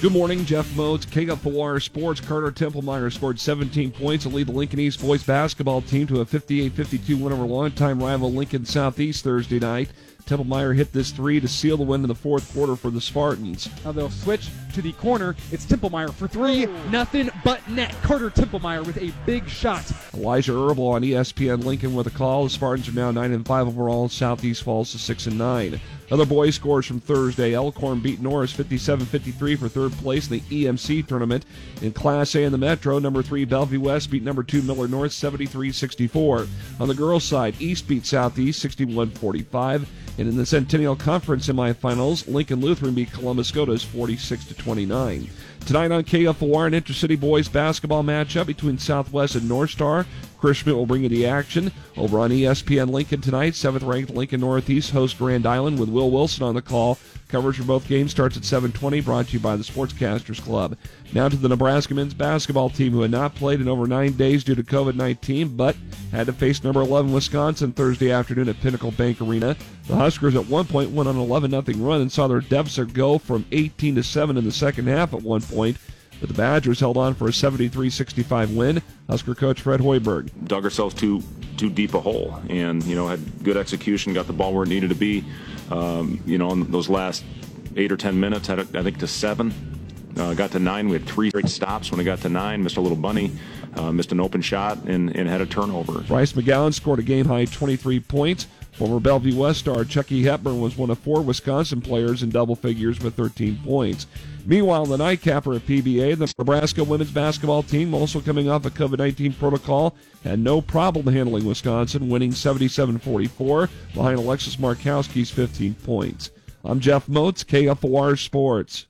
Good morning, Jeff Moats, KFOR Sports. Carter Templemeyer scored 17 points to lead the Lincoln East boys basketball team to a 58-52 win over longtime rival Lincoln Southeast Thursday night. Templemeyer hit this three to seal the win in the fourth quarter for the Spartans. Now they'll switch to the corner. It's Templemeyer for three. Nothing but net. Carter Templemeyer with a big shot. Elijah Herbal on ESPN Lincoln with a call. The Spartans are now 9 and 5 overall. Southeast falls to 6 and 9. Other boys scores from Thursday. Elkhorn beat Norris 57-53 for third place in the EMC tournament. In Class A in the Metro, number 3 Bellevue West beat number 2 Millard North 73-64. On the girls' side, East beat Southeast 61-45. And in the Centennial Conference semifinals, Lincoln Lutheran beat Columbus Scotus 46 29. Tonight on KFOR, an intercity boys basketball matchup between Southwest and North Star. Chris Schmidt will bring you the action over on ESPN Lincoln tonight. Seventh ranked Lincoln Northeast host Grand Island with Will Wilson on the call. Coverage for both games starts at 7:20. Brought to you by the Sportscasters Club. Now to the Nebraska men's basketball team, who had not played in over nine days due to COVID-19, but had to face number 11 Wisconsin Thursday afternoon at Pinnacle Bank Arena. The Huskers at one point went on an 11-0 run and saw their deficit go from 18 to 7 in the second half at one point. But the Badgers held on for a 73-65 win. Husker coach Fred Hoiberg dug ourselves too too deep a hole, and you know had good execution, got the ball where it needed to be. Um, you know, in those last eight or ten minutes, had I think to seven. Uh, got to nine. We had three great stops when we got to nine. Missed a little bunny, uh, missed an open shot, and, and had a turnover. Bryce McGowan scored a game high 23 points. Former Bellevue West star Chucky Hepburn was one of four Wisconsin players in double figures with 13 points. Meanwhile, the nightcapper at PBA, the Nebraska women's basketball team, also coming off a COVID 19 protocol, had no problem handling Wisconsin, winning 77 44 behind Alexis Markowski's 15 points. I'm Jeff Moats, KFOR Sports.